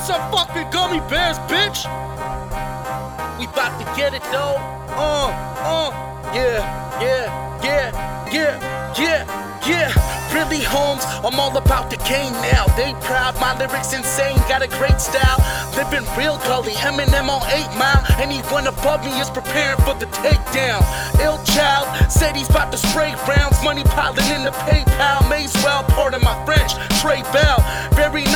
some fucking gummy bears, bitch. We bout to get it though. Uh, uh, yeah, yeah, yeah, yeah, yeah, yeah. Really, Holmes, I'm all about the game now. They proud, my lyrics insane, got a great style. Living real gully, Eminem on 8 Mile. Anyone above me is preparing for the takedown. Ill child said he's about to spray rounds, money piling in the PayPal. Mazewell, pardon my French, Trey Bell.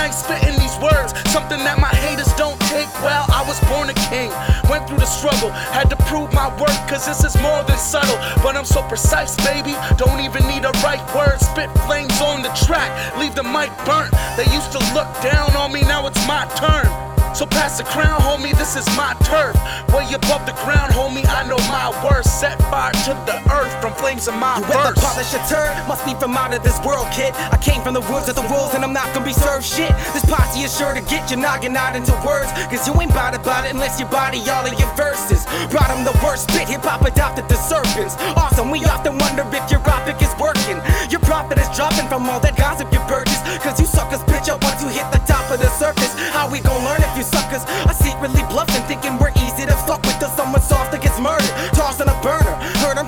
Nice spitting these words, something that my haters don't take well. I was born a king, went through the struggle, had to prove my worth, cause this is more than subtle. But I'm so precise, baby, don't even need a right word. Spit flames on the track, leave the mic burnt. They used to look down on me, now it's my turn. So pass the crown, homie, this is my turf. Way above the ground, homie, I know my worth. Set fire to the earth from flames of my You verse. polish a turd? Must be from out of this world, kid. I came from the woods of the wolves, and I'm not gonna be served shit. This posse is sure to get you knocking out into words. Cause you ain't bout about it unless you body all of your verses. Brought him the worst spit, hip hop adopted the serpents. Awesome, we often wonder if your topic is working. Your profit is dropping from all that gossip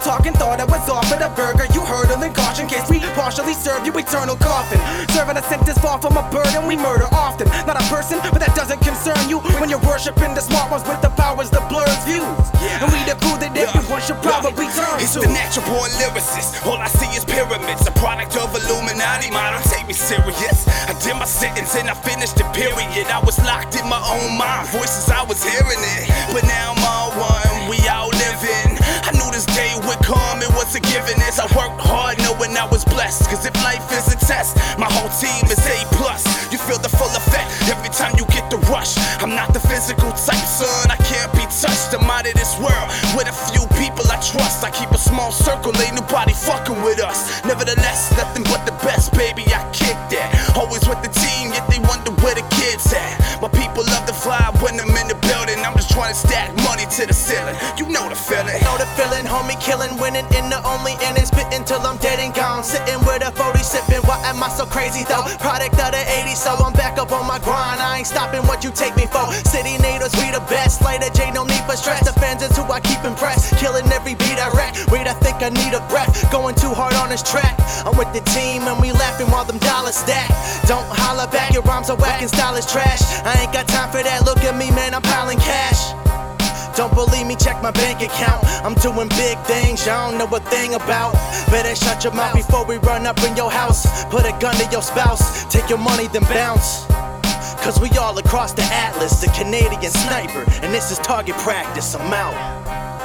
I'm talking, thought I was offered a burger. You heard him in caution, case we partially serve you eternal coffin. Serving a sentence far from a burden, we murder often. Not a person, but that doesn't concern you when you're worshiping the smart ones with the powers that blurs views. And we the cool that everyone should probably turn It's to. the natural born lyricist. All I see is pyramids, a product of Illuminati. Man, don't take me serious. I did my sentence and I finished the period. I was locked in my own mind. Voices, I was hearing it. I was blessed. Cause if life is a test, my whole team is A plus. You feel the full effect every time you get the rush. I'm not the physical type, son. I can't be touched. I'm out of this world with a few people I trust. I keep a small circle, ain't nobody fucking with us. Nevertheless, nothing but the best, baby. Feeling, homie, killing, winning in the only inning, spitting till I'm dead and gone. Sitting with a 40 sipping, why am I so crazy though? Product of the 80s, so I'm back up on my grind. I ain't stopping what you take me for. City natives, we the best. Later, J, no need for stress. The fans is who I keep impressed. Killing every beat I wreck. Wait, I think I need a breath. Going too hard on this track. I'm with the team and we laughing while them dollars stack. Don't holler back, your rhymes are whack and style is trash. I ain't got time for that. Look at me, man, I'm piling cash. Don't believe me, check my bank account. I'm doing big things y'all don't know a thing about. Better shut your mouth before we run up in your house. Put a gun to your spouse, take your money, then bounce. Cause we all across the atlas, the Canadian sniper, and this is target practice. I'm out.